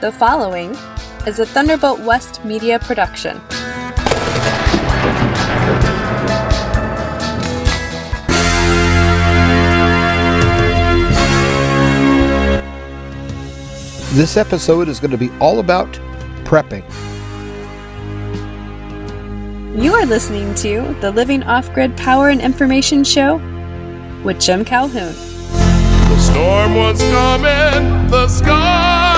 The following is a Thunderbolt West media production. This episode is going to be all about prepping. You are listening to the Living Off Grid Power and Information Show with Jim Calhoun. The storm was coming, the sky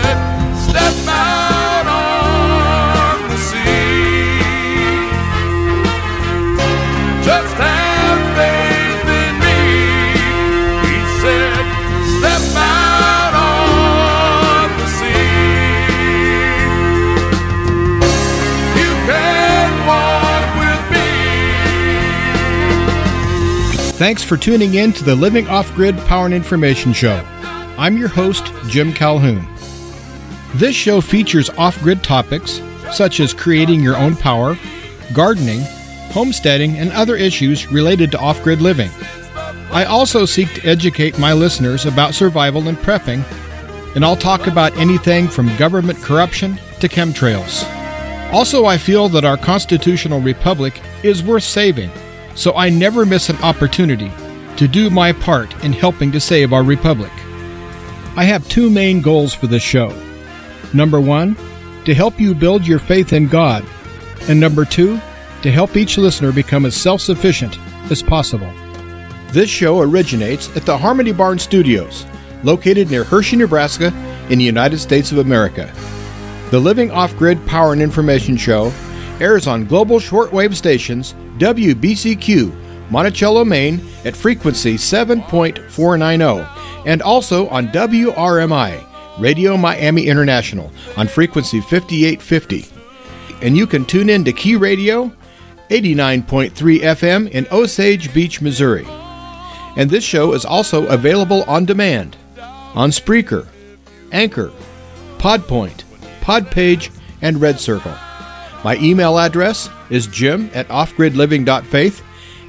Thanks for tuning in to the Living Off Grid Power and Information Show. I'm your host, Jim Calhoun. This show features off grid topics such as creating your own power, gardening, homesteading, and other issues related to off grid living. I also seek to educate my listeners about survival and prepping, and I'll talk about anything from government corruption to chemtrails. Also, I feel that our constitutional republic is worth saving, so I never miss an opportunity to do my part in helping to save our republic. I have two main goals for this show. Number one, to help you build your faith in God, and number two, to help each listener become as self sufficient as possible. This show originates at the Harmony Barn Studios, located near Hershey, Nebraska, in the United States of America. The Living Off Grid Power and Information Show airs on global shortwave stations WBCQ, Monticello, Maine, at frequency 7.490, and also on WRMI, Radio Miami International, on frequency 5850. And you can tune in to Key Radio, 89.3 FM in Osage Beach, Missouri. And this show is also available on demand on Spreaker, Anchor, Podpoint, Podpage, and Red Circle. My email address is jim at offgridliving.faith,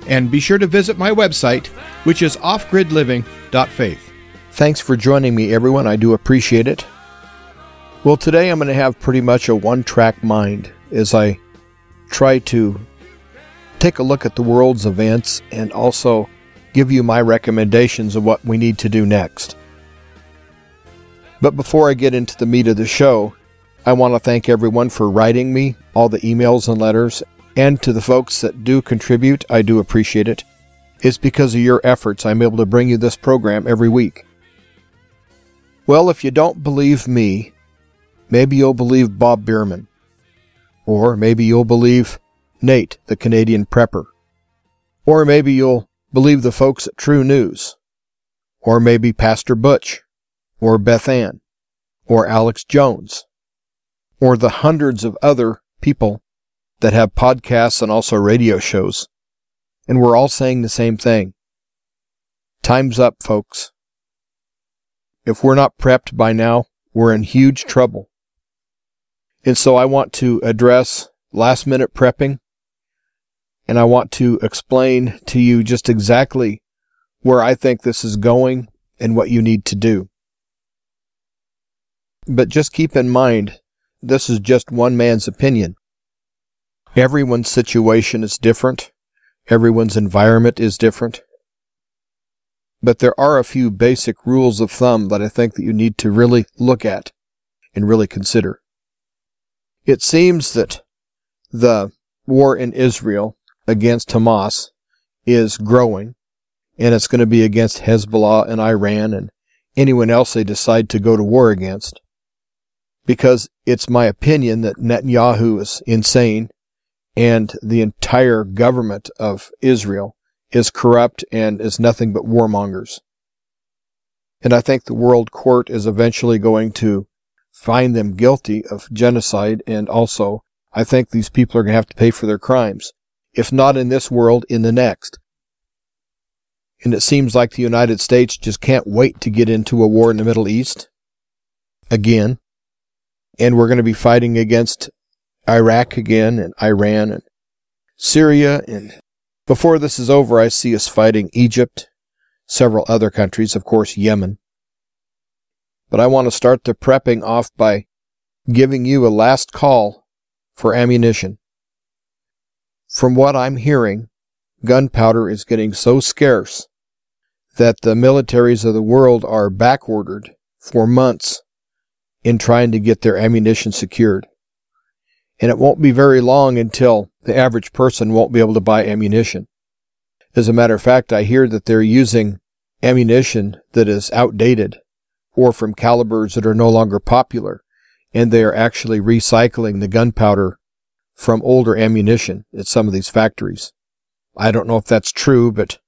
and be sure to visit my website, which is offgridliving.faith. Thanks for joining me, everyone. I do appreciate it. Well, today I'm going to have pretty much a one track mind as I try to take a look at the world's events and also give you my recommendations of what we need to do next. But before I get into the meat of the show, I want to thank everyone for writing me all the emails and letters, and to the folks that do contribute, I do appreciate it. It's because of your efforts I'm able to bring you this program every week. Well, if you don't believe me, maybe you'll believe Bob Bierman. Or maybe you'll believe Nate, the Canadian prepper. Or maybe you'll believe the folks at True News. Or maybe Pastor Butch. Or Beth Ann. Or Alex Jones. Or the hundreds of other people that have podcasts and also radio shows. And we're all saying the same thing. Time's up, folks. If we're not prepped by now, we're in huge trouble. And so I want to address last minute prepping and I want to explain to you just exactly where I think this is going and what you need to do. But just keep in mind, this is just one man's opinion. Everyone's situation is different. Everyone's environment is different. But there are a few basic rules of thumb that I think that you need to really look at and really consider. It seems that the war in Israel against Hamas is growing, and it's going to be against Hezbollah and Iran and anyone else they decide to go to war against. Because it's my opinion that Netanyahu is insane and the entire government of Israel is corrupt and is nothing but warmongers. And I think the world court is eventually going to find them guilty of genocide and also I think these people are going to have to pay for their crimes. If not in this world, in the next. And it seems like the United States just can't wait to get into a war in the Middle East again. And we're going to be fighting against Iraq again and Iran and Syria. And before this is over, I see us fighting Egypt, several other countries, of course, Yemen. But I want to start the prepping off by giving you a last call for ammunition. From what I'm hearing, gunpowder is getting so scarce that the militaries of the world are backordered for months in trying to get their ammunition secured. And it won't be very long until the average person won't be able to buy ammunition. As a matter of fact, I hear that they're using ammunition that is outdated or from calibers that are no longer popular, and they are actually recycling the gunpowder from older ammunition at some of these factories. I don't know if that's true, but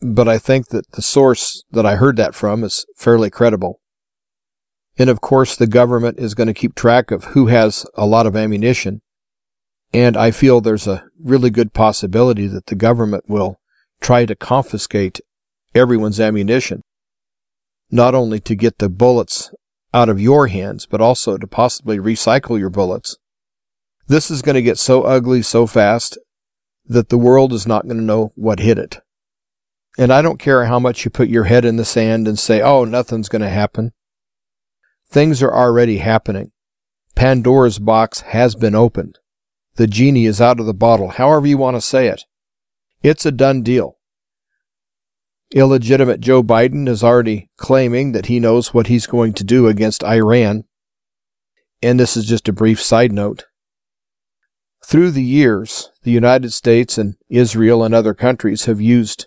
but I think that the source that I heard that from is fairly credible. And of course, the government is going to keep track of who has a lot of ammunition. And I feel there's a really good possibility that the government will try to confiscate everyone's ammunition, not only to get the bullets out of your hands, but also to possibly recycle your bullets. This is going to get so ugly so fast that the world is not going to know what hit it. And I don't care how much you put your head in the sand and say, oh, nothing's going to happen. Things are already happening. Pandora's box has been opened. The genie is out of the bottle, however you want to say it. It's a done deal. Illegitimate Joe Biden is already claiming that he knows what he's going to do against Iran. And this is just a brief side note. Through the years, the United States and Israel and other countries have used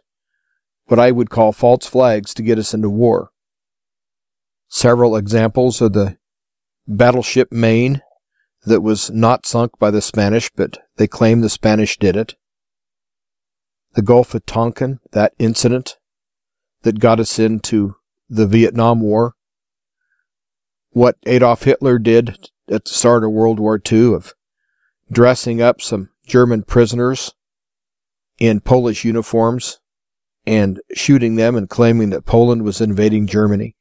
what I would call false flags to get us into war. Several examples of the battleship Maine that was not sunk by the Spanish, but they claim the Spanish did it. The Gulf of Tonkin, that incident that got us into the Vietnam War. What Adolf Hitler did at the start of World War II of dressing up some German prisoners in Polish uniforms and shooting them and claiming that Poland was invading Germany.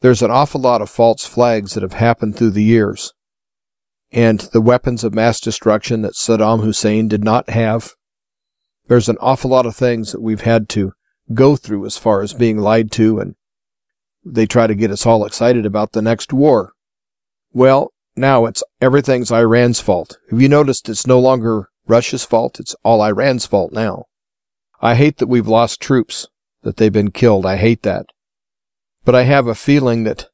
There's an awful lot of false flags that have happened through the years. And the weapons of mass destruction that Saddam Hussein did not have. There's an awful lot of things that we've had to go through as far as being lied to and they try to get us all excited about the next war. Well, now it's everything's Iran's fault. Have you noticed it's no longer Russia's fault? It's all Iran's fault now. I hate that we've lost troops, that they've been killed. I hate that. But I have a feeling that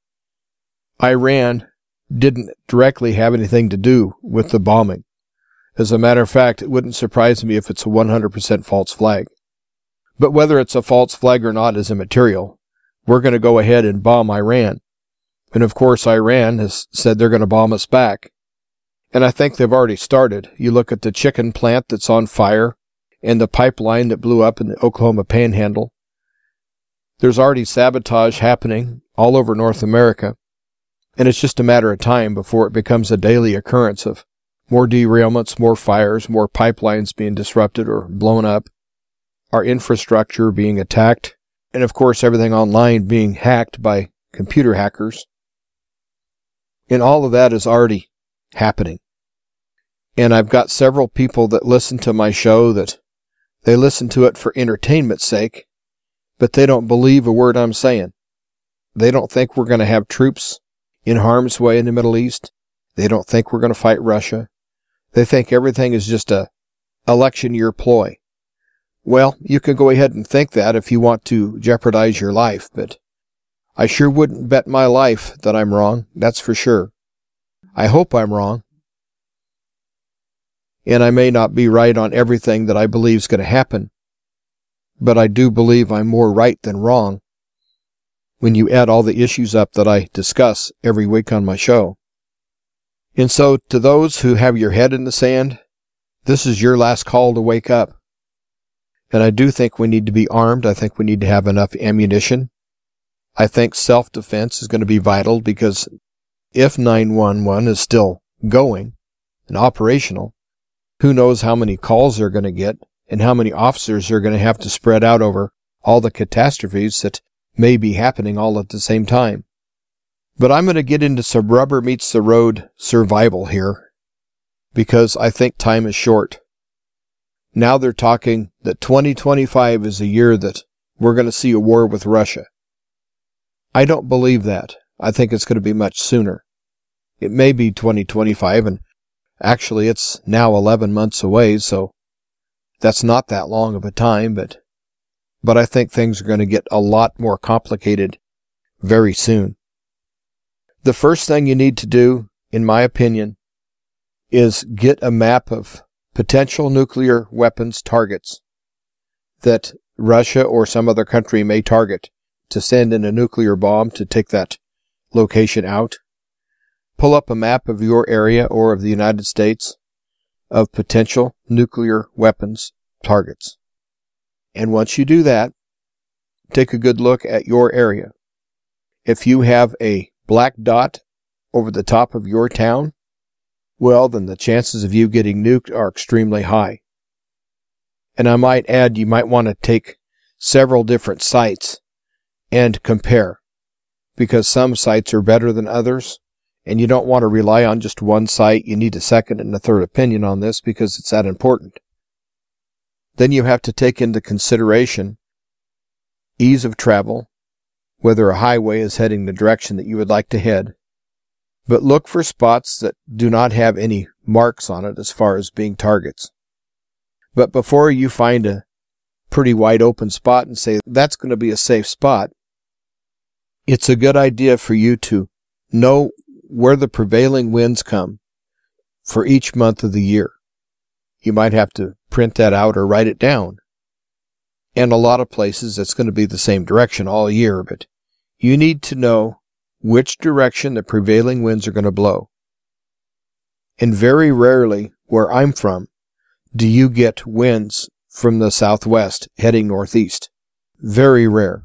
Iran didn't directly have anything to do with the bombing. As a matter of fact, it wouldn't surprise me if it's a 100% false flag. But whether it's a false flag or not is immaterial. We're going to go ahead and bomb Iran. And of course, Iran has said they're going to bomb us back. And I think they've already started. You look at the chicken plant that's on fire and the pipeline that blew up in the Oklahoma panhandle. There's already sabotage happening all over North America, and it's just a matter of time before it becomes a daily occurrence of more derailments, more fires, more pipelines being disrupted or blown up, our infrastructure being attacked, and of course everything online being hacked by computer hackers. And all of that is already happening. And I've got several people that listen to my show that they listen to it for entertainment's sake, but they don't believe a word I'm saying. They don't think we're going to have troops in harm's way in the Middle East. They don't think we're going to fight Russia. They think everything is just a election year ploy. Well, you can go ahead and think that if you want to jeopardize your life, but I sure wouldn't bet my life that I'm wrong, that's for sure. I hope I'm wrong, and I may not be right on everything that I believe is going to happen, but I do believe I'm more right than wrong when you add all the issues up that I discuss every week on my show. And so, to those who have your head in the sand, this is your last call to wake up. And I do think we need to be armed. I think we need to have enough ammunition. I think self defense is going to be vital because if 911 is still going and operational, who knows how many calls they're going to get and how many officers they're going to have to spread out over all the catastrophes that may be happening all at the same time. But I'm going to get into some rubber meets the road survival here because I think time is short. Now they're talking that 2025 is a year that we're going to see a war with Russia. I don't believe that. I think it's going to be much sooner. It may be 2025 and actually it's now 11 months away, so that's not that long of a time, but but I think things are going to get a lot more complicated very soon. The first thing you need to do, in my opinion, is get a map of potential nuclear weapons targets that Russia or some other country may target to send in a nuclear bomb to take that location out. Pull up a map of your area or of the United States of potential nuclear weapons targets. And once you do that, take a good look at your area. If you have a black dot over the top of your town, well, then the chances of you getting nuked are extremely high. And I might add, you might want to take several different sites and compare because some sites are better than others and you don't want to rely on just one site. You need a second and a third opinion on this because it's that important. Then you have to take into consideration ease of travel, whether a highway is heading the direction that you would like to head, but look for spots that do not have any marks on it as far as being targets. But before you find a pretty wide open spot and say that's going to be a safe spot, it's a good idea for you to know where the prevailing winds come for each month of the year. You might have to print that out or write it down. And a lot of places it's going to be the same direction all year, but you need to know which direction the prevailing winds are going to blow. And very rarely, where I'm from, do you get winds from the southwest heading northeast. Very rare.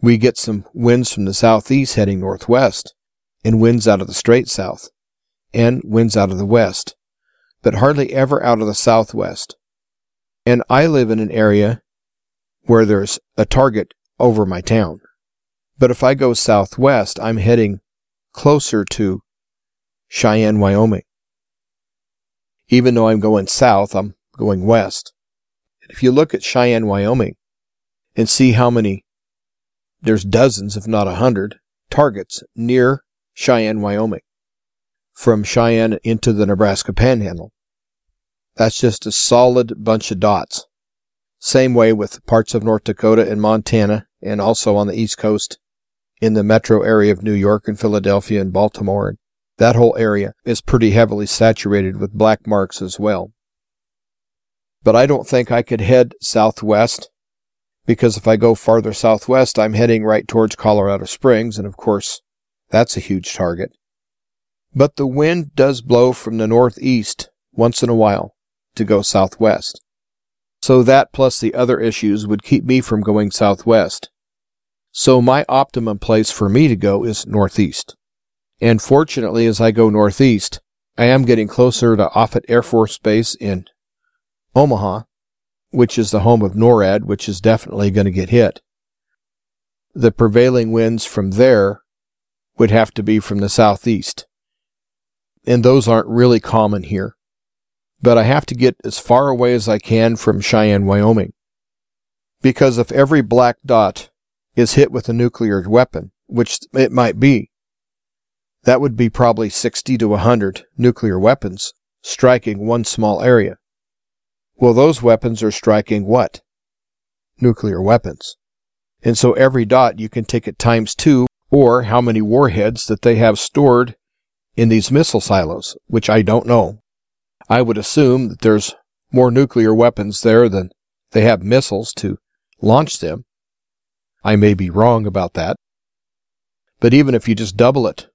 We get some winds from the southeast heading northwest, and winds out of the straight south, and winds out of the west but hardly ever out of the southwest. And I live in an area where there's a target over my town. But if I go southwest, I'm heading closer to Cheyenne, Wyoming. Even though I'm going south, I'm going west. If you look at Cheyenne, Wyoming, and see how many, there's dozens, if not a hundred, targets near Cheyenne, Wyoming from Cheyenne into the Nebraska Panhandle. That's just a solid bunch of dots. Same way with parts of North Dakota and Montana, and also on the East Coast in the metro area of New York and Philadelphia and Baltimore. That whole area is pretty heavily saturated with black marks as well. But I don't think I could head southwest because if I go farther southwest, I'm heading right towards Colorado Springs, and of course, that's a huge target. But the wind does blow from the northeast once in a while to go southwest. So that plus the other issues would keep me from going southwest. So my optimum place for me to go is northeast. And fortunately, as I go northeast, I am getting closer to Offutt Air Force Base in Omaha, which is the home of NORAD, which is definitely going to get hit. The prevailing winds from there would have to be from the southeast and those aren't really common here. But I have to get as far away as I can from Cheyenne, Wyoming. Because if every black dot is hit with a nuclear weapon, which it might be, that would be probably 60 to 100 nuclear weapons striking one small area. Well, those weapons are striking what? Nuclear weapons. And so every dot you can take it times two, or how many warheads that they have stored in these missile silos, which I don't know. I would assume that there's more nuclear weapons there than they have missiles to launch them. I may be wrong about that. But even if you just double it,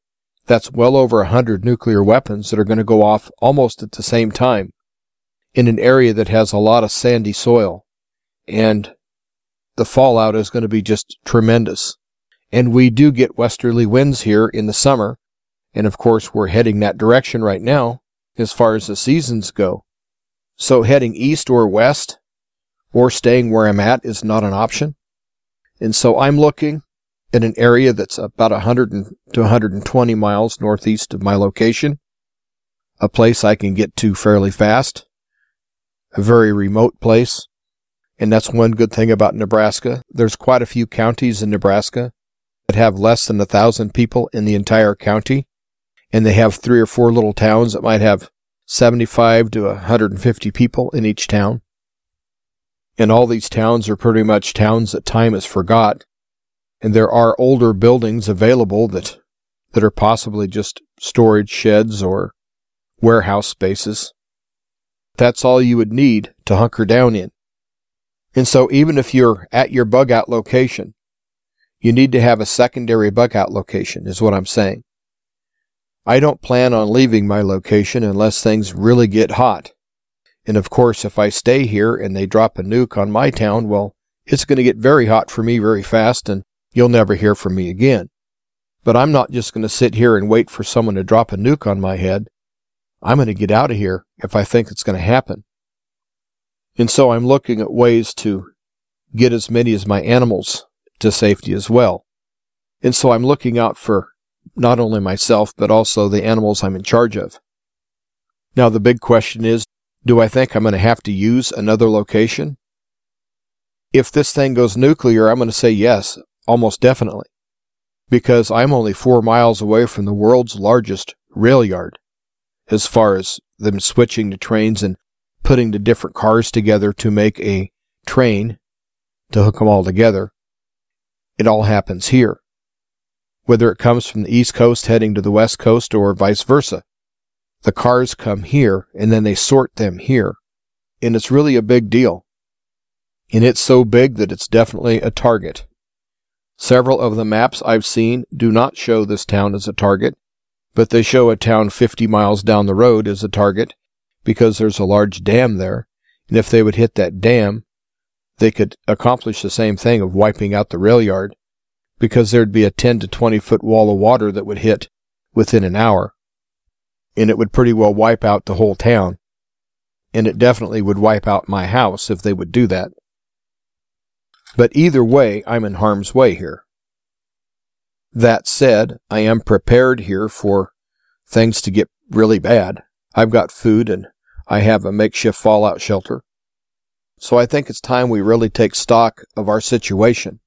that's well over a hundred nuclear weapons that are going to go off almost at the same time in an area that has a lot of sandy soil. And the fallout is going to be just tremendous. And we do get westerly winds here in the summer, and of course, we're heading that direction right now as far as the seasons go. So heading east or west, or staying where I'm at is not an option. And so I'm looking at an area that's about 100 to 120 miles northeast of my location, a place I can get to fairly fast, a very remote place. And that's one good thing about Nebraska. There's quite a few counties in Nebraska that have less than a thousand people in the entire county. And they have three or four little towns that might have 75 to 150 people in each town. And all these towns are pretty much towns that time has forgot. And there are older buildings available that, that are possibly just storage sheds or warehouse spaces. That's all you would need to hunker down in. And so even if you're at your bug out location, you need to have a secondary bug out location is what I'm saying. I don't plan on leaving my location unless things really get hot. And of course, if I stay here and they drop a nuke on my town, well, it's going to get very hot for me very fast and you'll never hear from me again. But I'm not just going to sit here and wait for someone to drop a nuke on my head. I'm going to get out of here if I think it's going to happen. And so I'm looking at ways to get as many as my animals to safety as well. And so I'm looking out for not only myself, but also the animals I'm in charge of. Now, the big question is do I think I'm going to have to use another location? If this thing goes nuclear, I'm going to say yes, almost definitely, because I'm only four miles away from the world's largest rail yard as far as them switching to trains and putting the different cars together to make a train to hook them all together. It all happens here, whether it comes from the East Coast heading to the West Coast or vice versa the cars come here and then they sort them here. And it's really a big deal. And it's so big that it's definitely a target. Several of the maps I've seen do not show this town as a target, but they show a town 50 miles down the road as a target because there's a large dam there. And if they would hit that dam, they could accomplish the same thing of wiping out the rail yard because there'd be a 10 to 20 foot wall of water that would hit within an hour and it would pretty well wipe out the whole town. And it definitely would wipe out my house if they would do that. But either way, I'm in harm's way here. That said, I am prepared here for things to get really bad. I've got food and I have a makeshift fallout shelter. So I think it's time we really take stock of our situation.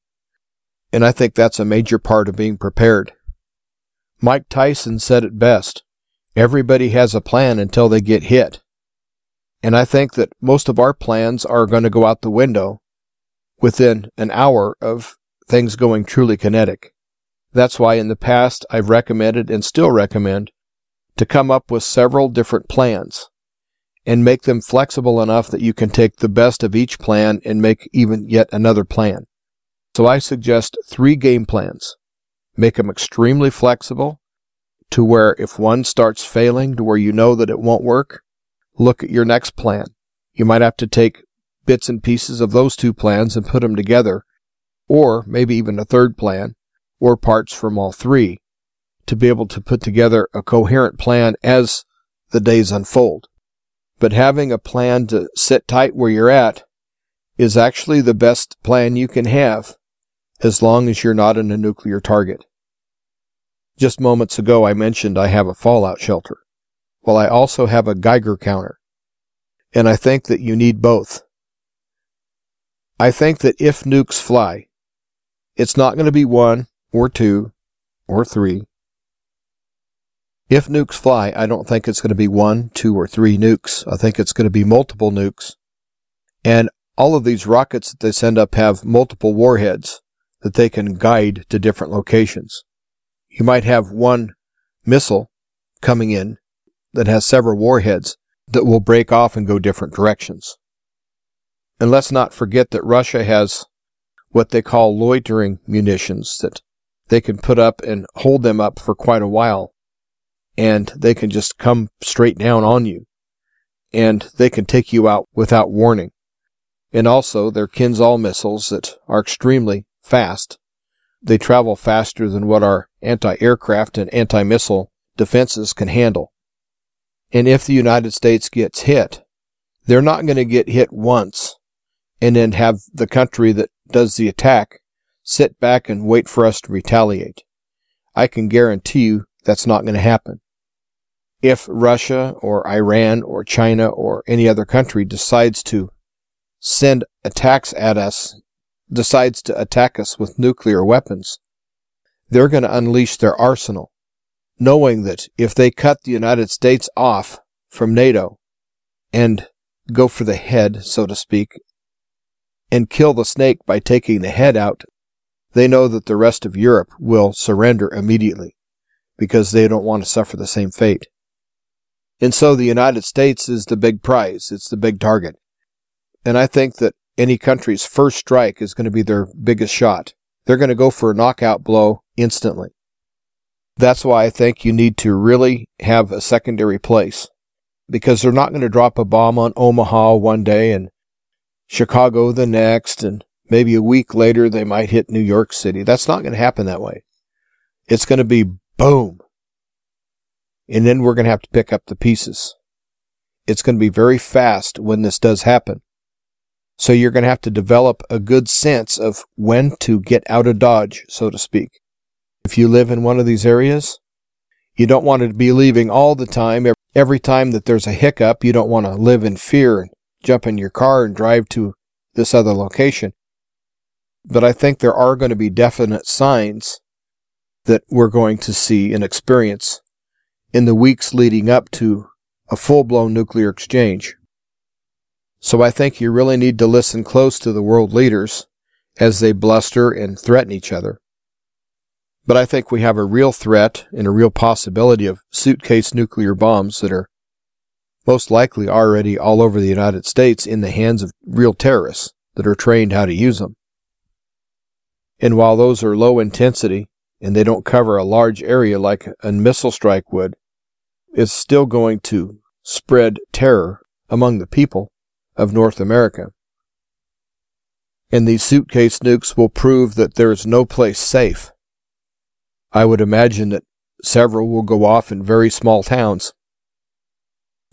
And I think that's a major part of being prepared. Mike Tyson said it best. Everybody has a plan until they get hit. And I think that most of our plans are going to go out the window within an hour of things going truly kinetic. That's why in the past I've recommended and still recommend to come up with several different plans and make them flexible enough that you can take the best of each plan and make even yet another plan. So I suggest three game plans. Make them extremely flexible to where if one starts failing to where you know that it won't work, look at your next plan. You might have to take bits and pieces of those two plans and put them together, or maybe even a third plan, or parts from all three, to be able to put together a coherent plan as the days unfold. But having a plan to sit tight where you're at is actually the best plan you can have as long as you're not in a nuclear target. Just moments ago, I mentioned I have a fallout shelter. Well, I also have a Geiger counter. And I think that you need both. I think that if nukes fly, it's not going to be one or two or three. If nukes fly, I don't think it's going to be one, two, or three nukes. I think it's going to be multiple nukes. And all of these rockets that they send up have multiple warheads that they can guide to different locations you might have one missile coming in that has several warheads that will break off and go different directions. And let's not forget that Russia has what they call loitering munitions that they can put up and hold them up for quite a while and they can just come straight down on you and they can take you out without warning. And also they're Kinzhal missiles that are extremely fast they travel faster than what our anti-aircraft and anti-missile defenses can handle. And if the United States gets hit, they're not going to get hit once and then have the country that does the attack sit back and wait for us to retaliate. I can guarantee you that's not going to happen. If Russia or Iran or China or any other country decides to send attacks at us, decides to attack us with nuclear weapons, they're going to unleash their arsenal, knowing that if they cut the United States off from NATO and go for the head, so to speak, and kill the snake by taking the head out, they know that the rest of Europe will surrender immediately because they don't want to suffer the same fate. And so the United States is the big prize. It's the big target. And I think that any country's first strike is going to be their biggest shot. They're going to go for a knockout blow instantly. That's why I think you need to really have a secondary place because they're not going to drop a bomb on Omaha one day and Chicago the next, and maybe a week later they might hit New York City. That's not going to happen that way. It's going to be boom. And then we're going to have to pick up the pieces. It's going to be very fast when this does happen. So you're going to have to develop a good sense of when to get out of Dodge, so to speak. If you live in one of these areas, you don't want to be leaving all the time. Every time that there's a hiccup, you don't want to live in fear and jump in your car and drive to this other location. But I think there are going to be definite signs that we're going to see and experience in the weeks leading up to a full blown nuclear exchange. So I think you really need to listen close to the world leaders as they bluster and threaten each other. But I think we have a real threat and a real possibility of suitcase nuclear bombs that are most likely already all over the United States in the hands of real terrorists that are trained how to use them. And while those are low intensity and they don't cover a large area like a missile strike would, it's still going to spread terror among the people of North America. And these suitcase nukes will prove that there is no place safe. I would imagine that several will go off in very small towns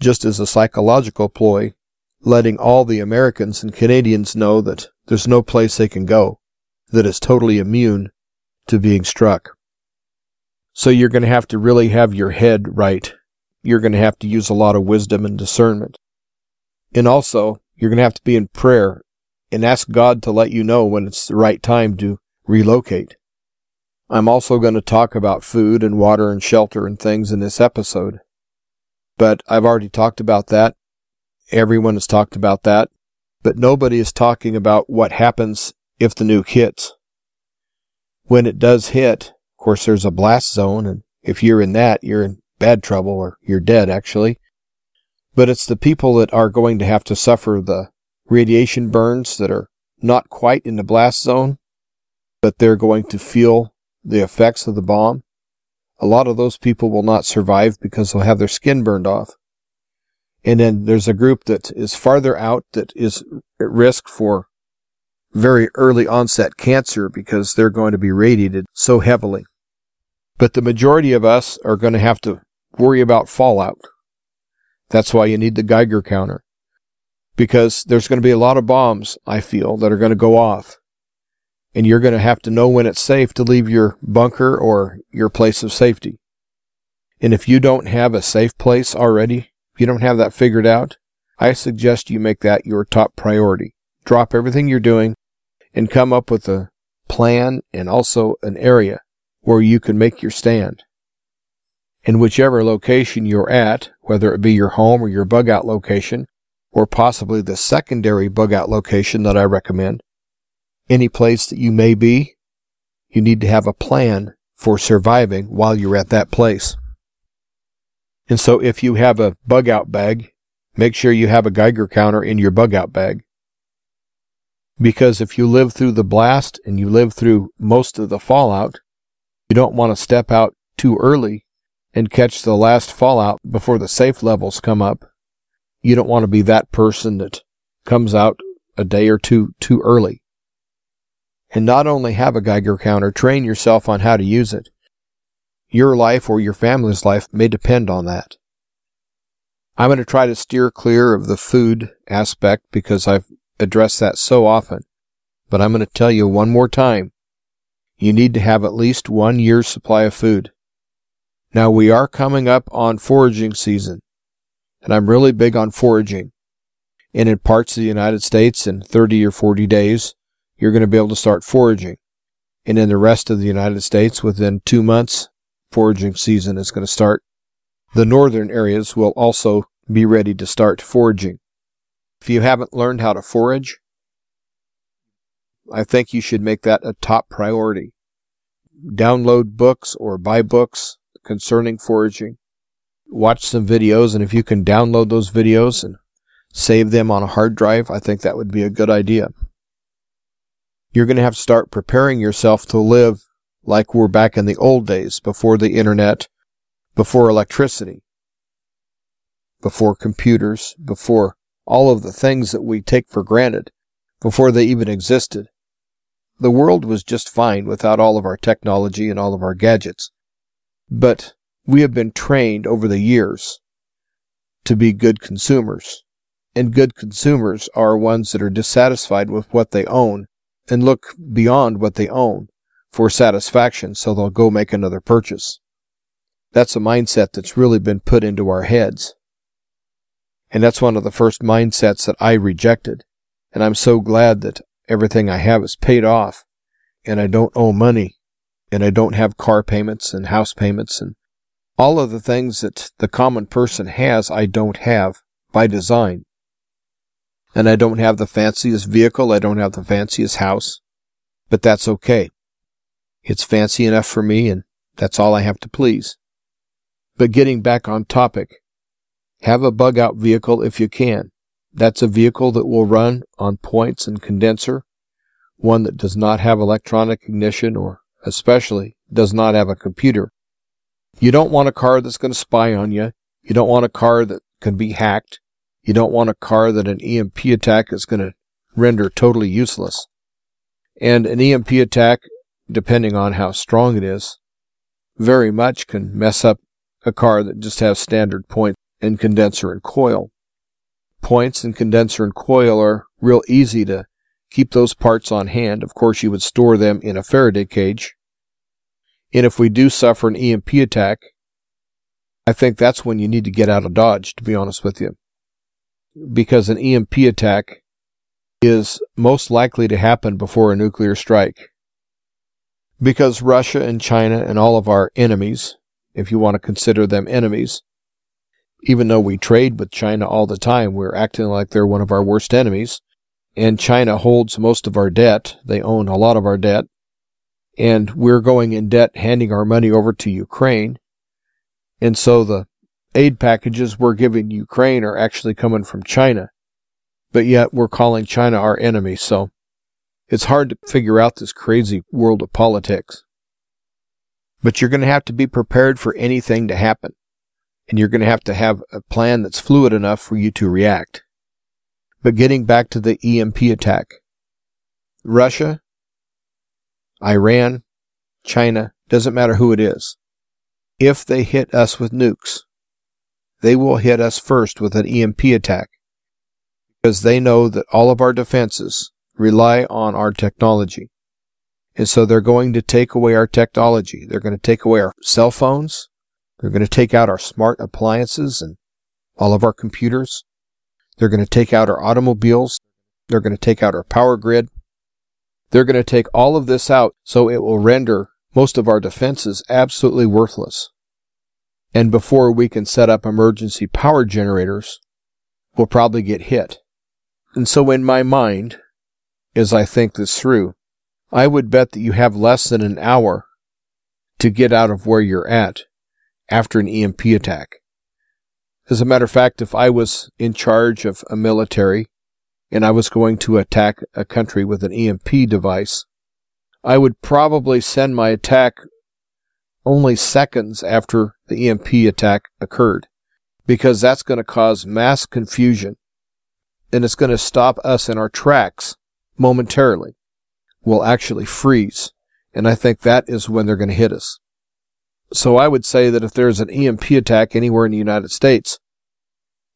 just as a psychological ploy, letting all the Americans and Canadians know that there's no place they can go that is totally immune to being struck. So you're going to have to really have your head right. You're going to have to use a lot of wisdom and discernment. And also, you're going to have to be in prayer and ask God to let you know when it's the right time to relocate. I'm also going to talk about food and water and shelter and things in this episode. But I've already talked about that. Everyone has talked about that. But nobody is talking about what happens if the nuke hits. When it does hit, of course, there's a blast zone, and if you're in that, you're in bad trouble or you're dead, actually. But it's the people that are going to have to suffer the radiation burns that are not quite in the blast zone, but they're going to feel the effects of the bomb a lot of those people will not survive because they'll have their skin burned off. And then there's a group that is farther out that is at risk for very early onset cancer because they're going to be radiated so heavily. But the majority of us are going to have to worry about fallout. That's why you need the Geiger counter. Because there's going to be a lot of bombs, I feel, that are going to go off and you're going to have to know when it's safe to leave your bunker or your place of safety. And if you don't have a safe place already, if you don't have that figured out, I suggest you make that your top priority. Drop everything you're doing and come up with a plan and also an area where you can make your stand. In whichever location you're at, whether it be your home or your bug out location, or possibly the secondary bug out location that I recommend, any place that you may be, you need to have a plan for surviving while you're at that place. And so if you have a bug out bag, make sure you have a Geiger counter in your bug out bag. Because if you live through the blast and you live through most of the fallout, you don't want to step out too early and catch the last fallout before the safe levels come up. You don't want to be that person that comes out a day or two too early and not only have a Geiger counter, train yourself on how to use it. Your life or your family's life may depend on that. I'm going to try to steer clear of the food aspect because I've address that so often, but I'm going to tell you one more time. You need to have at least one year's supply of food. Now we are coming up on foraging season, and I'm really big on foraging. And in parts of the United States, in 30 or 40 days, you're going to be able to start foraging. And in the rest of the United States, within two months, foraging season is going to start. The northern areas will also be ready to start foraging. If you haven't learned how to forage, I think you should make that a top priority. Download books or buy books concerning foraging. Watch some videos, and if you can download those videos and save them on a hard drive, I think that would be a good idea. You're going to have to start preparing yourself to live like we're back in the old days before the internet, before electricity, before computers, before all of the things that we take for granted, before they even existed. The world was just fine without all of our technology and all of our gadgets. But we have been trained over the years to be good consumers. And good consumers are ones that are dissatisfied with what they own and look beyond what they own for satisfaction, so they'll go make another purchase. That's a mindset that's really been put into our heads. And that's one of the first mindsets that I rejected. And I'm so glad that everything I have is paid off and I don't owe money and I don't have car payments and house payments and all of the things that the common person has, I don't have by design. And I don't have the fanciest vehicle. I don't have the fanciest house, but that's okay. It's fancy enough for me and that's all I have to please. But getting back on topic, have a bug out vehicle if you can. That's a vehicle that will run on points and condenser, one that does not have electronic ignition or especially does not have a computer. You don't want a car that's going to spy on you. You don't want a car that can be hacked. You don't want a car that an EMP attack is going to render totally useless. And an EMP attack, depending on how strong it is, very much can mess up a car that just has standard point and condenser and coil. Points and condenser and coil are real easy to keep those parts on hand. Of course, you would store them in a Faraday cage. And if we do suffer an EMP attack, I think that's when you need to get out of Dodge, to be honest with you. Because an EMP attack is most likely to happen before a nuclear strike. Because Russia and China and all of our enemies, if you want to consider them enemies, even though we trade with China all the time, we're acting like they're one of our worst enemies and China holds most of our debt. They own a lot of our debt. And we're going in debt, handing our money over to Ukraine. And so the aid packages we're giving Ukraine are actually coming from China. But yet we're calling China our enemy. So it's hard to figure out this crazy world of politics. But you're going to have to be prepared for anything to happen. And you're going to have to have a plan that's fluid enough for you to react. But getting back to the EMP attack, Russia, Iran, China, doesn't matter who it is. If they hit us with nukes, they will hit us first with an EMP attack because they know that all of our defenses rely on our technology. And so they're going to take away our technology. They're going to take away our cell phones. They're going to take out our smart appliances and all of our computers. They're going to take out our automobiles. They're going to take out our power grid. They're going to take all of this out so it will render most of our defenses absolutely worthless. And before we can set up emergency power generators, we'll probably get hit. And so in my mind, as I think this through, I would bet that you have less than an hour to get out of where you're at after an EMP attack. As a matter of fact, if I was in charge of a military and I was going to attack a country with an EMP device, I would probably send my attack only seconds after the EMP attack occurred because that's going to cause mass confusion and it's going to stop us in our tracks momentarily. We'll actually freeze. And I think that is when they're going to hit us. So I would say that if there's an EMP attack anywhere in the United States,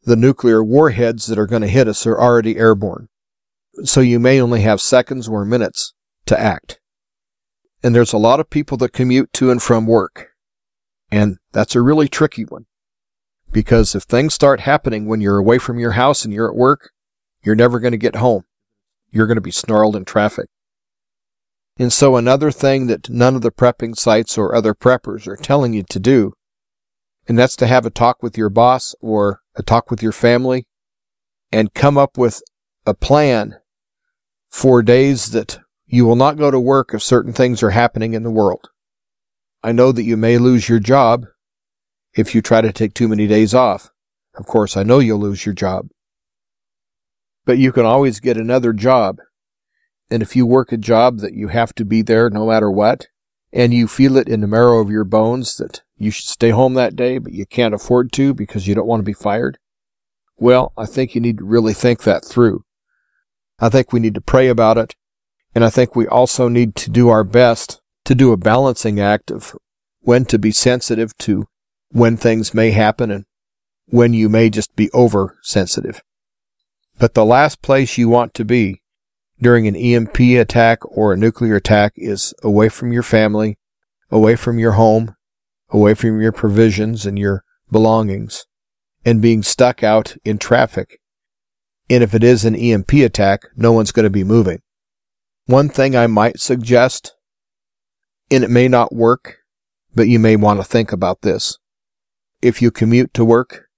the nuclear warheads that are going to hit us are already airborne. so you may only have seconds or minutes to act. And there's a lot of people that commute to and from work. And that's a really tricky one. Because if things start happening when you're away from your house and you're at work, you're never going to get home. You're going to be snarled in traffic. And so another thing that none of the prepping sites or other preppers are telling you to do, and that's to have a talk with your boss or a talk with your family and come up with a plan for days that you will not go to work if certain things are happening in the world. I know that you may lose your job if you try to take too many days off. Of course, I know you'll lose your job. But you can always get another job and if you work a job that you have to be there no matter what, and you feel it in the marrow of your bones that you should stay home that day, but you can't afford to because you don't want to be fired, well, I think you need to really think that through. I think we need to pray about it. And I think we also need to do our best to do a balancing act of when to be sensitive to when things may happen and when you may just be oversensitive. But the last place you want to be during an EMP attack or a nuclear attack is away from your family, away from your home, away from your provisions and your belongings, and being stuck out in traffic. And if it is an EMP attack, no one's going to be moving. One thing I might suggest, and it may not work, but you may want to think about this. If you commute to work,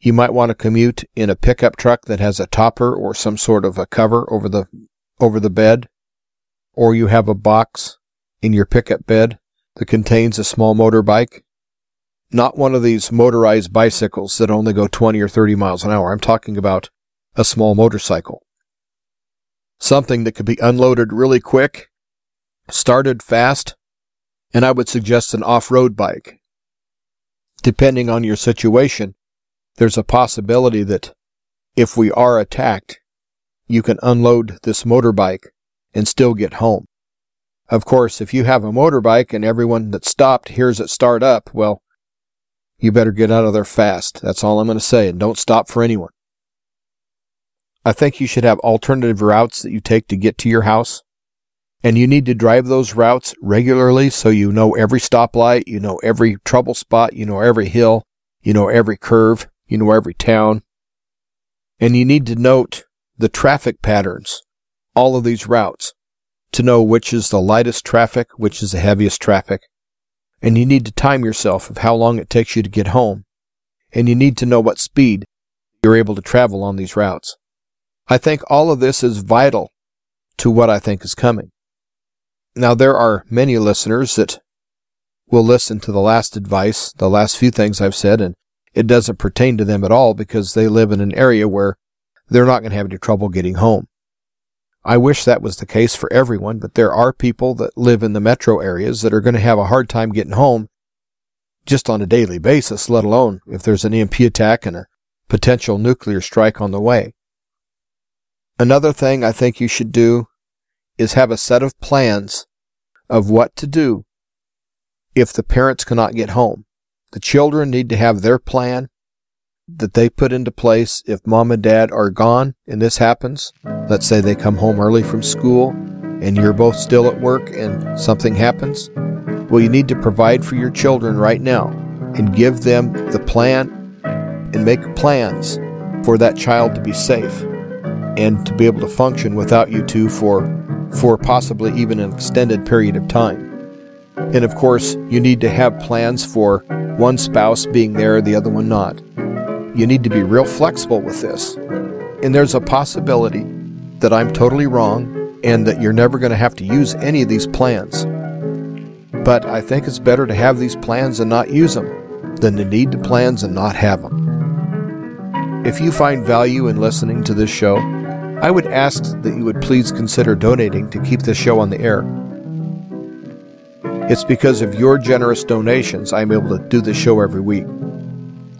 you might want to commute in a pickup truck that has a topper or some sort of a cover over the over the bed, or you have a box in your pickup bed that contains a small motorbike. Not one of these motorized bicycles that only go 20 or 30 miles an hour. I'm talking about a small motorcycle. Something that could be unloaded really quick, started fast, and I would suggest an off-road bike. Depending on your situation, there's a possibility that if we are attacked, you can unload this motorbike and still get home. Of course, if you have a motorbike and everyone that stopped hears it start up, well, you better get out of there fast. That's all I'm going to say, and don't stop for anyone. I think you should have alternative routes that you take to get to your house. And you need to drive those routes regularly so you know every stoplight, you know every trouble spot, you know every hill, you know every curve, you know every town. And you need to note the traffic patterns, all of these routes, to know which is the lightest traffic, which is the heaviest traffic. And you need to time yourself of how long it takes you to get home. And you need to know what speed you're able to travel on these routes. I think all of this is vital to what I think is coming. Now, there are many listeners that will listen to the last advice, the last few things I've said, and it doesn't pertain to them at all because they live in an area where they're not going to have any trouble getting home. I wish that was the case for everyone, but there are people that live in the metro areas that are going to have a hard time getting home just on a daily basis, let alone if there's an EMP attack and a potential nuclear strike on the way. Another thing I think you should do is have a set of plans of what to do if the parents cannot get home. The children need to have their plan that they put into place if mom and dad are gone and this happens. Let's say they come home early from school and you're both still at work and something happens. Well, you need to provide for your children right now and give them the plan and make plans for that child to be safe and to be able to function without you two for for possibly even an extended period of time. And of course, you need to have plans for one spouse being there, the other one not you need to be real flexible with this. And there's a possibility that I'm totally wrong and that you're never going to have to use any of these plans. But I think it's better to have these plans and not use them than to need the plans and not have them. If you find value in listening to this show, I would ask that you would please consider donating to keep this show on the air. It's because of your generous donations I'm able to do this show every week.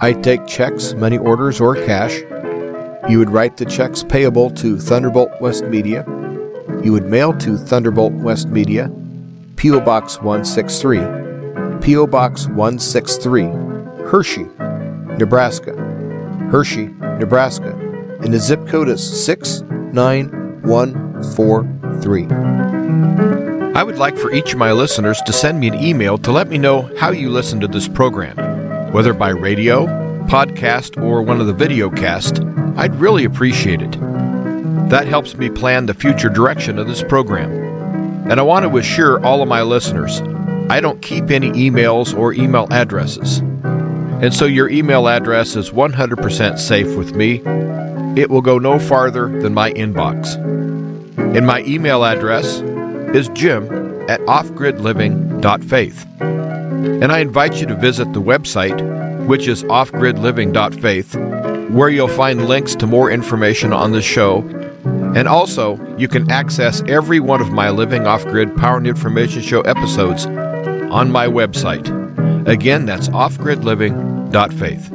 I take checks, money orders, or cash. You would write the checks payable to Thunderbolt West Media. You would mail to Thunderbolt West Media, P.O. Box 163, P.O. Box 163, Hershey, Nebraska. Hershey, Nebraska. And the zip code is 691 143. I would like for each of my listeners to send me an email to let me know how you listen to this program, whether by radio, podcast, or one of the video casts. I'd really appreciate it. That helps me plan the future direction of this program. And I want to assure all of my listeners I don't keep any emails or email addresses. And so your email address is 100% safe with me. It will go no farther than my inbox. And my email address is jim at offgridliving.faith. And I invite you to visit the website, which is offgridliving.faith, where you'll find links to more information on the show. And also, you can access every one of my Living Off Grid Power and Information Show episodes on my website. Again, that's offgridliving.faith.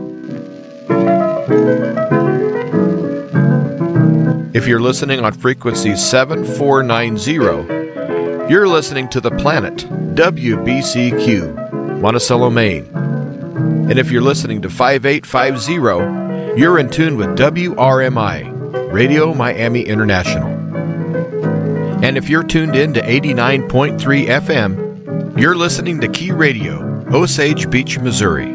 If you're listening on frequency 7490, you're listening to The Planet, WBCQ, Monticello, Maine. And if you're listening to 5850, you're in tune with WRMI, Radio Miami International. And if you're tuned in to 89.3 FM, you're listening to Key Radio, Osage Beach, Missouri.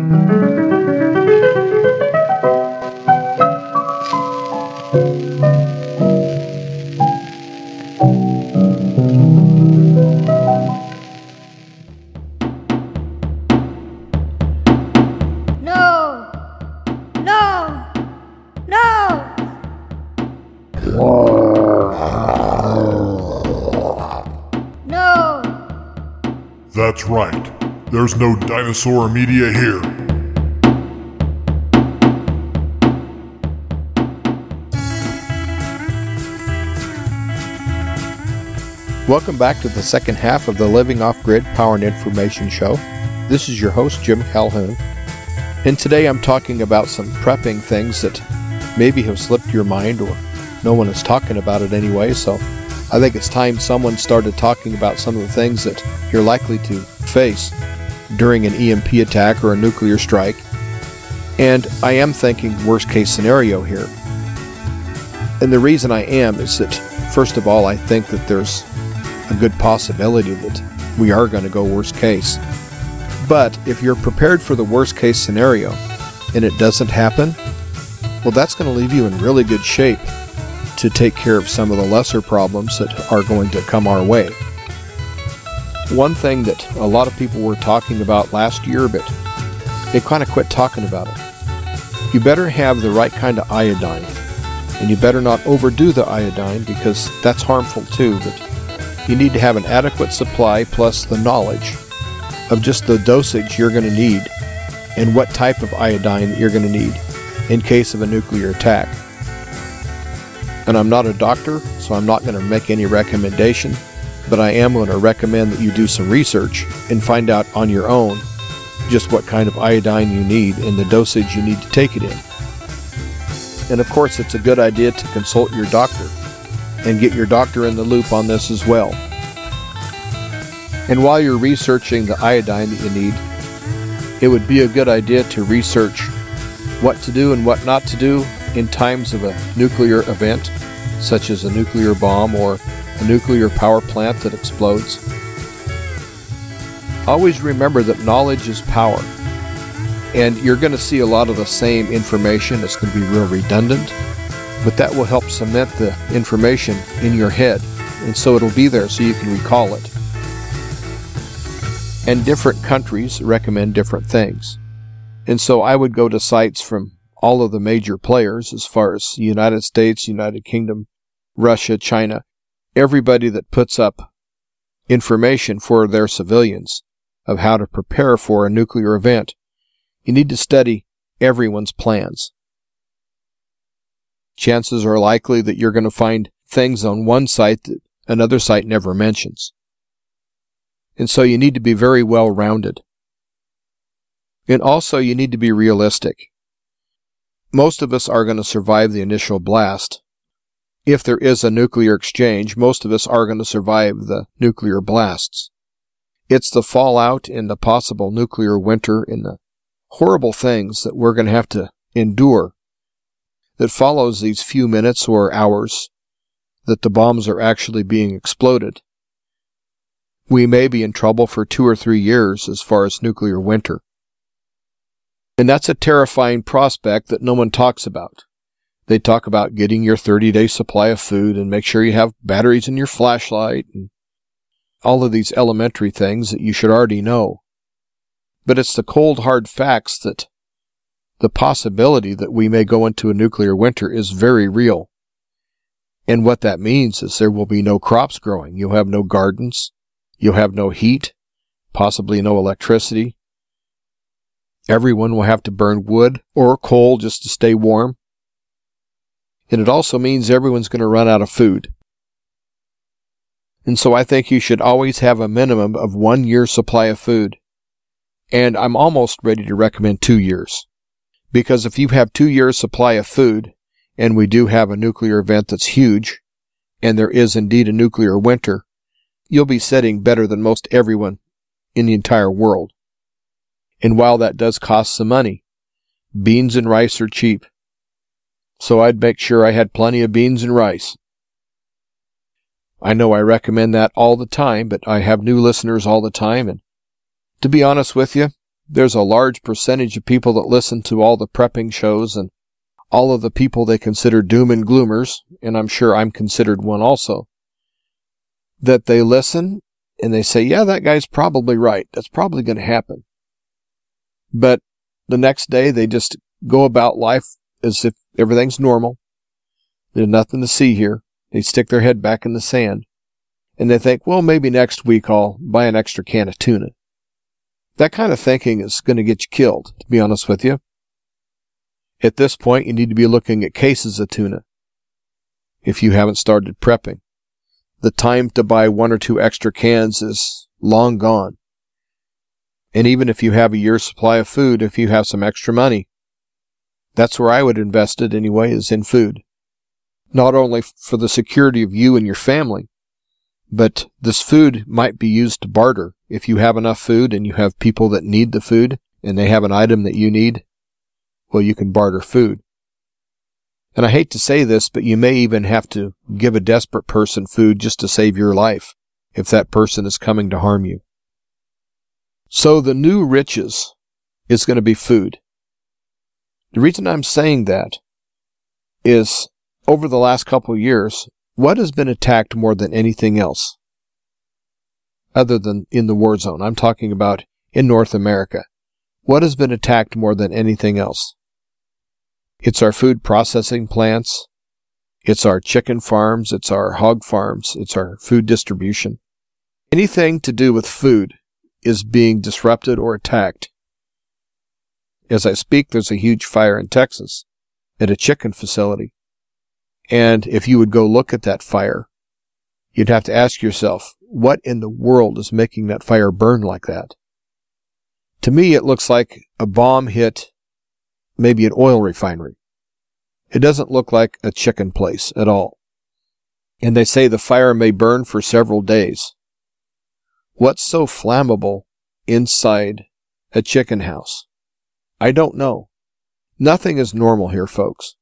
There's no dinosaur media here. Welcome back to the second half of the Living Off Grid Power and Information Show. This is your host, Jim Calhoun. And today I'm talking about some prepping things that maybe have slipped your mind or no one is talking about it anyway. So I think it's time someone started talking about some of the things that you're likely to face during an EMP attack or a nuclear strike. And I am thinking worst case scenario here. And the reason I am is that, first of all, I think that there's a good possibility that we are going to go worst case. But if you're prepared for the worst case scenario and it doesn't happen, well, that's going to leave you in really good shape to take care of some of the lesser problems that are going to come our way. One thing that a lot of people were talking about last year, but they kind of quit talking about it. You better have the right kind of iodine, and you better not overdo the iodine because that's harmful too. But you need to have an adequate supply plus the knowledge of just the dosage you're going to need and what type of iodine you're going to need in case of a nuclear attack. And I'm not a doctor, so I'm not going to make any recommendation, but I am going to recommend that you do some research and find out on your own just what kind of iodine you need and the dosage you need to take it in. And of course, it's a good idea to consult your doctor and get your doctor in the loop on this as well. And while you're researching the iodine that you need, it would be a good idea to research what to do and what not to do in times of a nuclear event, such as a nuclear bomb or a nuclear power plant that explodes. Always remember that knowledge is power. And you're going to see a lot of the same information. It's going to be real redundant, but that will help cement the information in your head. And so it'll be there so you can recall it. And different countries recommend different things. And so I would go to sites from all of the major players as far as the United States, United Kingdom, Russia, China, everybody that puts up information for their civilians of how to prepare for a nuclear event. You need to study everyone's plans. Chances are likely that you're going to find things on one site that another site never mentions. And so you need to be very well rounded. And also you need to be realistic. Most of us are going to survive the initial blast. If there is a nuclear exchange, most of us are going to survive the nuclear blasts. It's the fallout and the possible nuclear winter and the horrible things that we're going to have to endure that follows these few minutes or hours that the bombs are actually being exploded, we may be in trouble for two or three years as far as nuclear winter. And that's a terrifying prospect that no one talks about. They talk about getting your 30 day supply of food and make sure you have batteries in your flashlight and all of these elementary things that you should already know. But it's the cold hard facts that the possibility that we may go into a nuclear winter is very real. And what that means is there will be no crops growing. You'll have no gardens. You'll have no heat, possibly no electricity. Everyone will have to burn wood or coal just to stay warm. And it also means everyone's going to run out of food. And so I think you should always have a minimum of one year's supply of food. And I'm almost ready to recommend two years. Because if you have two years supply of food, and we do have a nuclear event that's huge, and there is indeed a nuclear winter, you'll be setting better than most everyone in the entire world. And while that does cost some money, beans and rice are cheap. So I'd make sure I had plenty of beans and rice. I know I recommend that all the time, but I have new listeners all the time. And to be honest with you, there's a large percentage of people that listen to all the prepping shows and all of the people they consider doom and gloomers, and I'm sure I'm considered one also that they listen and they say, yeah, that guy's probably right. That's probably going to happen. But the next day they just go about life as if everything's normal. There's nothing to see here. They stick their head back in the sand and they think, well, maybe next week I'll buy an extra can of tuna. That kind of thinking is going to get you killed, to be honest with you. At this point, you need to be looking at cases of tuna if you haven't started prepping the time to buy one or two extra cans is long gone. And even if you have a year's supply of food, if you have some extra money, that's where I would invest it anyway, is in food. Not only for the security of you and your family, but this food might be used to barter. If you have enough food and you have people that need the food and they have an item that you need, well, you can barter food. And I hate to say this, but you may even have to give a desperate person food just to save your life if that person is coming to harm you. So the new riches is going to be food. The reason I'm saying that is over the last couple years, what has been attacked more than anything else? Other than in the war zone. I'm talking about in North America. What has been attacked more than anything else? It's our food processing plants. It's our chicken farms. It's our hog farms. It's our food distribution. Anything to do with food is being disrupted or attacked. As I speak, there's a huge fire in Texas at a chicken facility. And if you would go look at that fire, you'd have to ask yourself, what in the world is making that fire burn like that? To me, it looks like a bomb hit maybe an oil refinery. It doesn't look like a chicken place at all. And they say the fire may burn for several days. What's so flammable inside a chicken house? I don't know. Nothing is normal here, folks.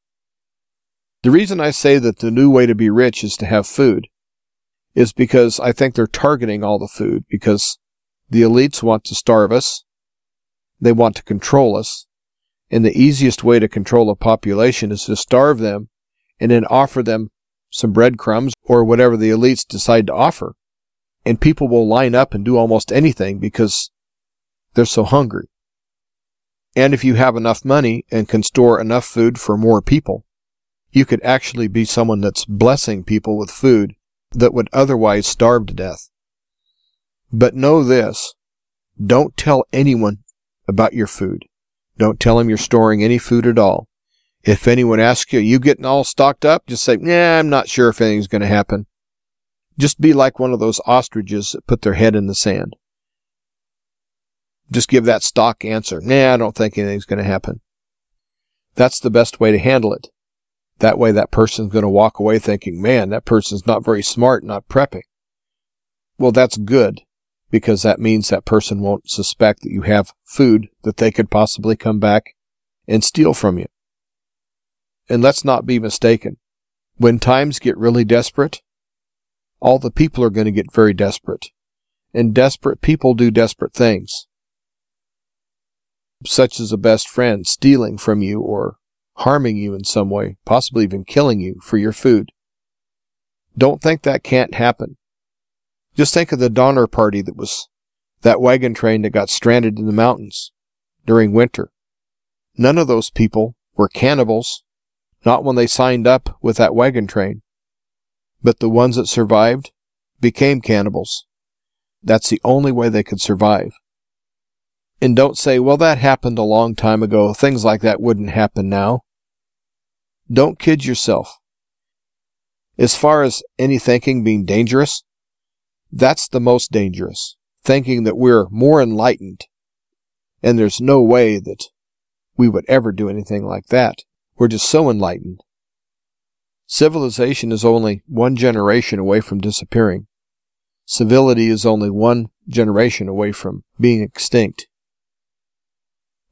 The reason I say that the new way to be rich is to have food is because I think they're targeting all the food because the elites want to starve us. They want to control us. And the easiest way to control a population is to starve them and then offer them some breadcrumbs or whatever the elites decide to offer. And people will line up and do almost anything because they're so hungry. And if you have enough money and can store enough food for more people, you could actually be someone that's blessing people with food that would otherwise starve to death. But know this, don't tell anyone about your food. Don't tell them you're storing any food at all. If anyone asks you, you getting all stocked up? Just say, yeah, I'm not sure if anything's going to happen. Just be like one of those ostriches that put their head in the sand. Just give that stock answer. Nah, I don't think anything's going to happen. That's the best way to handle it. That way that person's going to walk away thinking, man, that person's not very smart, not prepping. Well, that's good because that means that person won't suspect that you have food that they could possibly come back and steal from you. And let's not be mistaken. When times get really desperate, all the people are going to get very desperate. And desperate people do desperate things, such as a best friend stealing from you or harming you in some way, possibly even killing you for your food. Don't think that can't happen. Just think of the Donner Party that was that wagon train that got stranded in the mountains during winter. None of those people were cannibals, not when they signed up with that wagon train. But the ones that survived became cannibals. That's the only way they could survive. And don't say, well, that happened a long time ago. Things like that wouldn't happen now. Don't kid yourself. As far as any thinking being dangerous, that's the most dangerous. Thinking that we're more enlightened. And there's no way that we would ever do anything like that. We're just so enlightened. Civilization is only one generation away from disappearing. Civility is only one generation away from being extinct.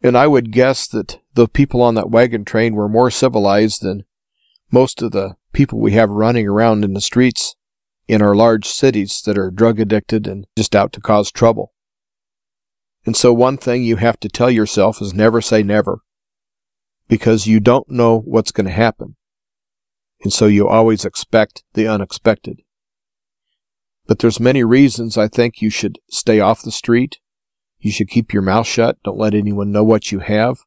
And I would guess that the people on that wagon train were more civilized than most of the people we have running around in the streets in our large cities that are drug addicted and just out to cause trouble. And so one thing you have to tell yourself is never say never because you don't know what's going to happen. And so you always expect the unexpected. But there's many reasons I think you should stay off the street. You should keep your mouth shut. Don't let anyone know what you have.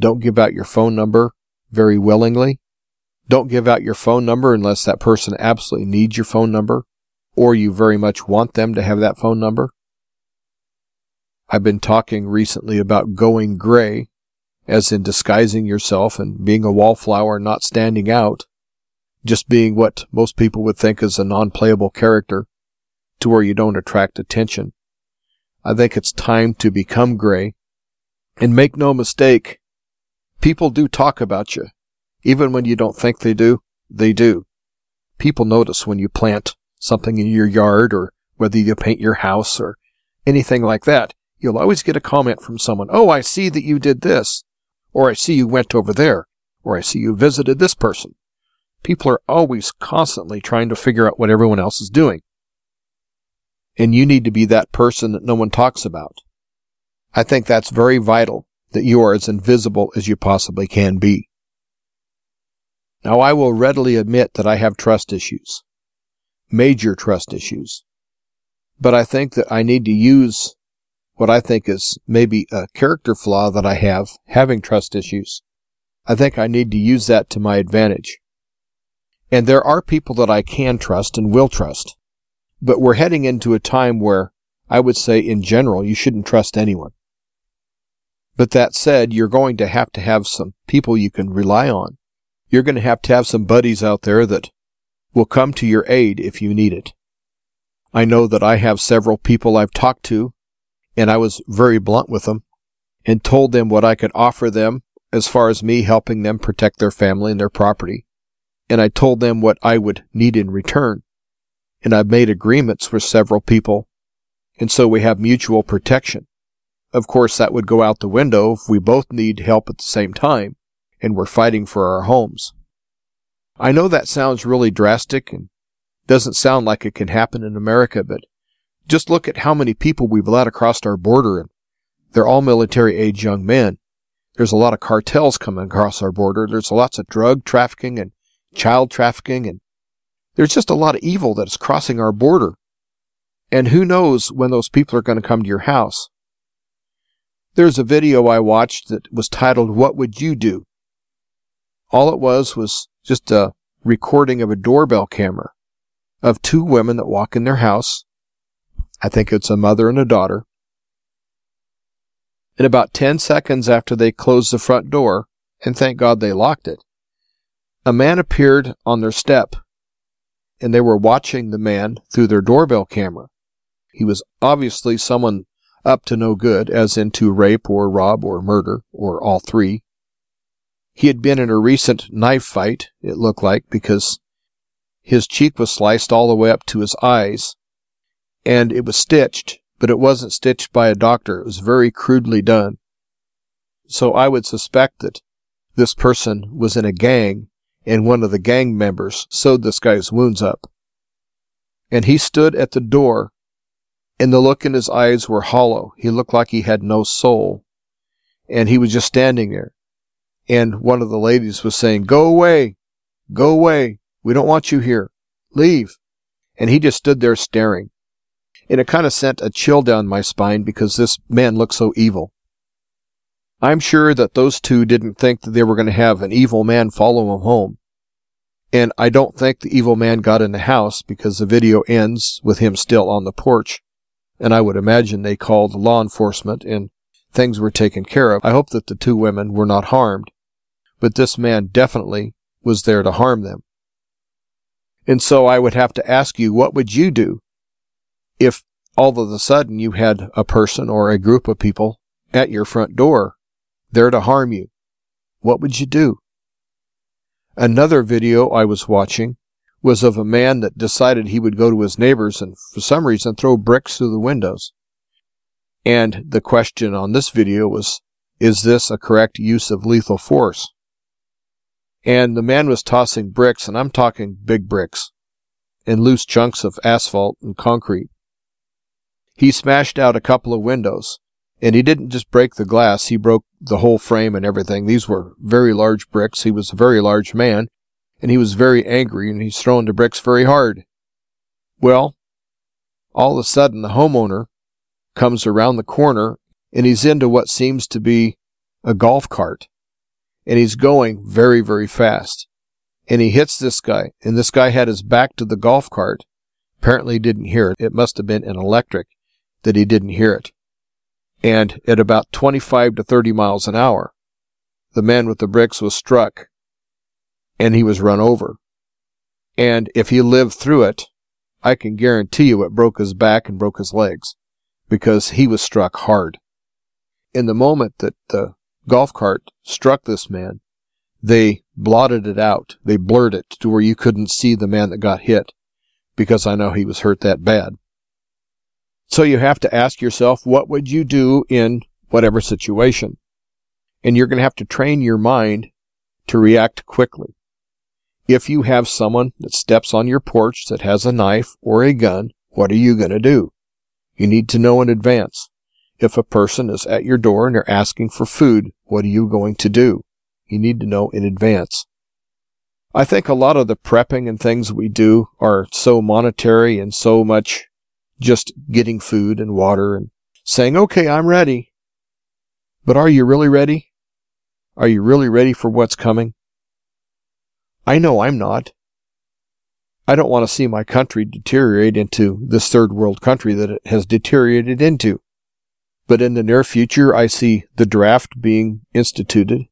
Don't give out your phone number very willingly. Don't give out your phone number unless that person absolutely needs your phone number or you very much want them to have that phone number. I've been talking recently about going gray, as in disguising yourself and being a wallflower, not standing out, just being what most people would think is a non-playable character to where you don't attract attention. I think it's time to become gray. And make no mistake, people do talk about you. Even when you don't think they do, they do. People notice when you plant something in your yard or whether you paint your house or anything like that. You'll always get a comment from someone, Oh, I see that you did this. Or I see you went over there. Or I see you visited this person. People are always constantly trying to figure out what everyone else is doing. And you need to be that person that no one talks about. I think that's very vital that you are as invisible as you possibly can be. Now, I will readily admit that I have trust issues, major trust issues. But I think that I need to use what I think is maybe a character flaw that I have, having trust issues. I think I need to use that to my advantage. And there are people that I can trust and will trust. But we're heading into a time where I would say in general you shouldn't trust anyone. But that said, you're going to have to have some people you can rely on. You're going to have to have some buddies out there that will come to your aid if you need it. I know that I have several people I've talked to, and I was very blunt with them and told them what I could offer them as far as me helping them protect their family and their property. And I told them what I would need in return. And I've made agreements with several people, and so we have mutual protection. Of course, that would go out the window if we both need help at the same time and we're fighting for our homes. I know that sounds really drastic and doesn't sound like it can happen in America, but just look at how many people we've let across our border and they're all military age young men. There's a lot of cartels coming across our border. There's lots of drug trafficking and child trafficking and there's just a lot of evil that's crossing our border. And who knows when those people are going to come to your house. There's a video I watched that was titled, What Would You Do? All it was was just a recording of a doorbell camera of two women that walk in their house. I think it's a mother and a daughter. And about 10 seconds after they closed the front door, and thank God they locked it, a man appeared on their step, and they were watching the man through their doorbell camera. He was obviously someone up to no good, as into rape or rob or murder, or all three. He had been in a recent knife fight, it looked like, because his cheek was sliced all the way up to his eyes, and it was stitched, but it wasn't stitched by a doctor. It was very crudely done. So I would suspect that this person was in a gang and one of the gang members sewed this guy's wounds up. And he stood at the door, and the look in his eyes were hollow. He looked like he had no soul. And he was just standing there. And one of the ladies was saying, Go away! Go away! We don't want you here. Leave! And he just stood there staring. And it kind of sent a chill down my spine because this man looked so evil. I'm sure that those two didn't think that they were going to have an evil man follow them home. And I don't think the evil man got in the house because the video ends with him still on the porch. And I would imagine they called law enforcement and things were taken care of. I hope that the two women were not harmed. But this man definitely was there to harm them. And so I would have to ask you, what would you do if all of a sudden you had a person or a group of people at your front door there to harm you. What would you do? Another video I was watching was of a man that decided he would go to his neighbors and for some reason throw bricks through the windows. And the question on this video was, is this a correct use of lethal force? And the man was tossing bricks, and I'm talking big bricks, and loose chunks of asphalt and concrete. He smashed out a couple of windows, and he didn't just break the glass, he broke the whole frame and everything. These were very large bricks. He was a very large man, and he was very angry, and he's throwing the bricks very hard. Well, all of a sudden, the homeowner comes around the corner, and he's into what seems to be a golf cart. And he's going very, very fast. And he hits this guy, and this guy had his back to the golf cart. Apparently didn't hear it. It must have been an electric that he didn't hear it and at about 25 to 30 miles an hour, the man with the bricks was struck and he was run over. And if he lived through it, I can guarantee you it broke his back and broke his legs because he was struck hard. In the moment that the golf cart struck this man, they blotted it out. They blurred it to where you couldn't see the man that got hit because I know he was hurt that bad. So you have to ask yourself, what would you do in whatever situation? And you're going to have to train your mind to react quickly. If you have someone that steps on your porch that has a knife or a gun, what are you going to do? You need to know in advance. If a person is at your door and they're asking for food, what are you going to do? You need to know in advance. I think a lot of the prepping and things we do are so monetary and so much just getting food and water and saying, okay, I'm ready. But are you really ready? Are you really ready for what's coming? I know I'm not. I don't want to see my country deteriorate into this third world country that it has deteriorated into. But in the near future, I see the draft being instituted,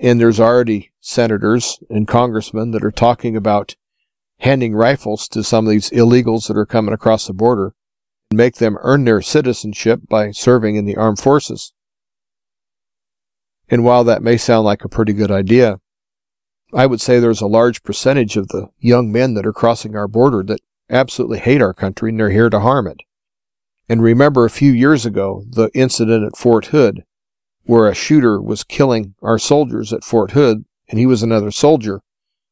and there's already senators and congressmen that are talking about handing rifles to some of these illegals that are coming across the border and make them earn their citizenship by serving in the armed forces. And while that may sound like a pretty good idea, I would say there's a large percentage of the young men that are crossing our border that absolutely hate our country and they're here to harm it. And remember a few years ago, the incident at Fort Hood, where a shooter was killing our soldiers at Fort Hood, and he was another soldier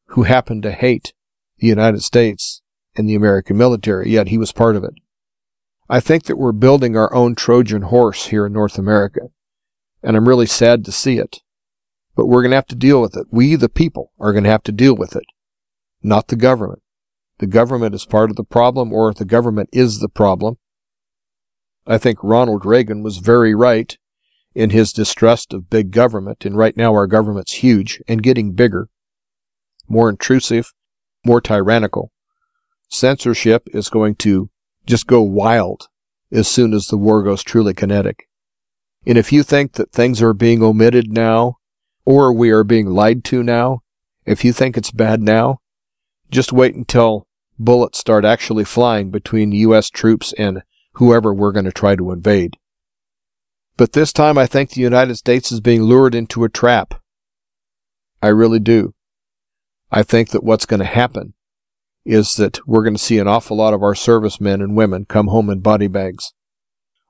who happened to hate the United States and the American military, yet he was part of it. I think that we're building our own Trojan horse here in North America, and I'm really sad to see it. But we're going to have to deal with it. We, the people, are going to have to deal with it, not the government. The government is part of the problem, or the government is the problem. I think Ronald Reagan was very right in his distrust of big government, and right now our government's huge and getting bigger, more intrusive, more tyrannical. Censorship is going to just go wild as soon as the war goes truly kinetic. And if you think that things are being omitted now, or we are being lied to now, if you think it's bad now, just wait until bullets start actually flying between U.S. troops and whoever we're going to try to invade. But this time I think the United States is being lured into a trap. I really do. I think that what's going to happen is that we're going to see an awful lot of our servicemen and women come home in body bags.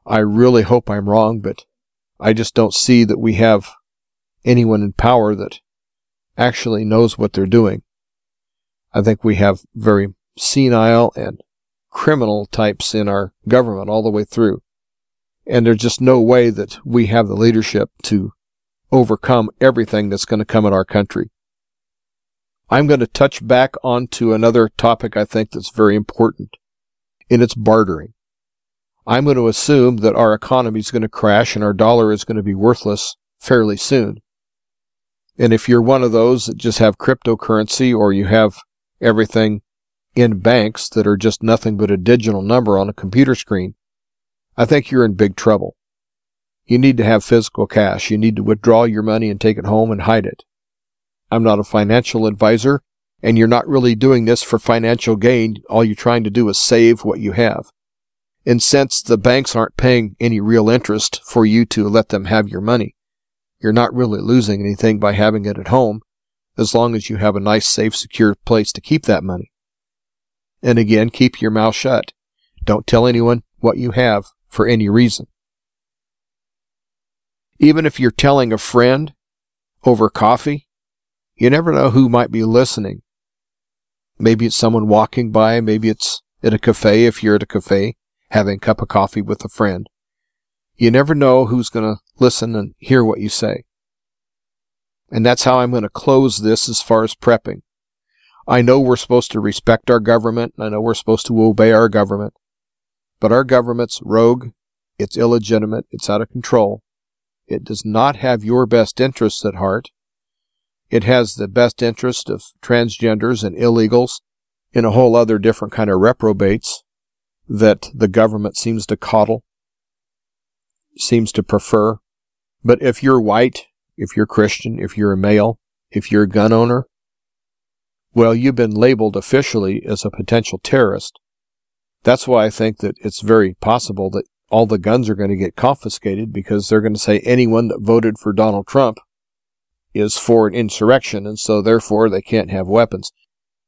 I really hope I'm wrong, but I just don't see that we have anyone in power that actually knows what they're doing. I think we have very senile and criminal types in our government all the way through. And there's just no way that we have the leadership to overcome everything that's going to come in our country. I'm going to touch back onto another topic I think that's very important, and it's bartering. I'm going to assume that our economy is going to crash and our dollar is going to be worthless fairly soon. And if you're one of those that just have cryptocurrency or you have everything in banks that are just nothing but a digital number on a computer screen, I think you're in big trouble. You need to have physical cash. You need to withdraw your money and take it home and hide it. I'm not a financial advisor, and you're not really doing this for financial gain. All you're trying to do is save what you have. And since the banks aren't paying any real interest for you to let them have your money, you're not really losing anything by having it at home as long as you have a nice, safe, secure place to keep that money. And again, keep your mouth shut. Don't tell anyone what you have for any reason. Even if you're telling a friend over coffee, you never know who might be listening. Maybe it's someone walking by, maybe it's at a cafe if you're at a cafe having a cup of coffee with a friend. You never know who's going to listen and hear what you say. And that's how I'm going to close this as far as prepping. I know we're supposed to respect our government, I know we're supposed to obey our government, but our government's rogue, it's illegitimate, it's out of control. It does not have your best interests at heart. It has the best interest of transgenders and illegals and a whole other different kind of reprobates that the government seems to coddle, seems to prefer. But if you're white, if you're Christian, if you're a male, if you're a gun owner, well, you've been labeled officially as a potential terrorist. That's why I think that it's very possible that all the guns are going to get confiscated because they're going to say anyone that voted for Donald Trump is for an insurrection, and so therefore they can't have weapons.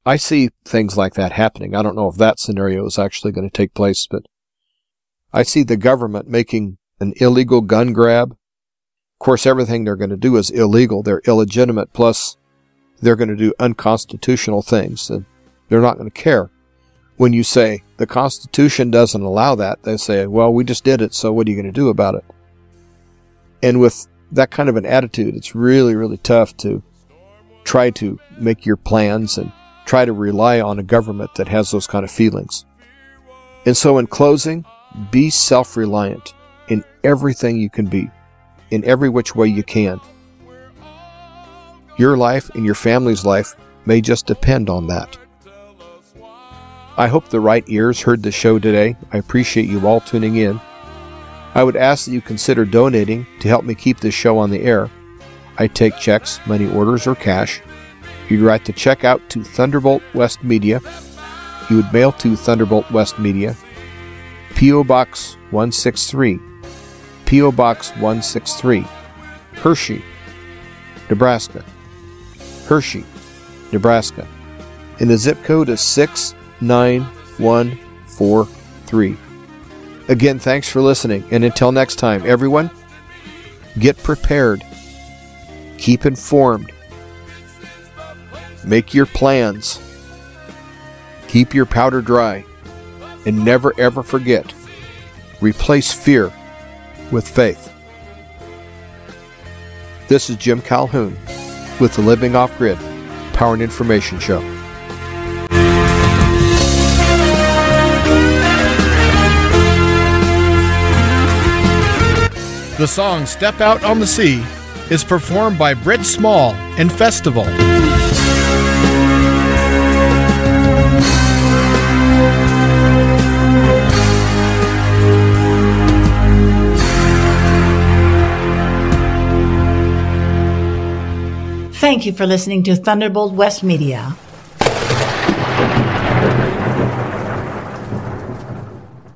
I see things like that happening. I don't know if that scenario is actually going to take place, but I see the government making an illegal gun grab. Of course, everything they're going to do is illegal. They're illegitimate, plus they're going to do unconstitutional things, and they're not going to care. When you say the Constitution doesn't allow that, they say, well, we just did it, so what are you going to do about it? And with that kind of an attitude, it's really, really tough to try to make your plans and try to rely on a government that has those kind of feelings. And so, in closing, be self reliant in everything you can be, in every which way you can. Your life and your family's life may just depend on that. I hope the right ears heard the show today. I appreciate you all tuning in. I would ask that you consider donating to help me keep this show on the air. I take checks, money orders, or cash. You'd write the check out to Thunderbolt West Media. You would mail to Thunderbolt West Media. P.O. Box 163. P.O. Box 163. Hershey, Nebraska. Hershey, Nebraska. And the zip code is 69143. Again, thanks for listening. And until next time, everyone, get prepared, keep informed, make your plans, keep your powder dry, and never ever forget replace fear with faith. This is Jim Calhoun with the Living Off Grid Power and Information Show. The song Step Out on the Sea is performed by Britt Small and Festival. Thank you for listening to Thunderbolt West Media.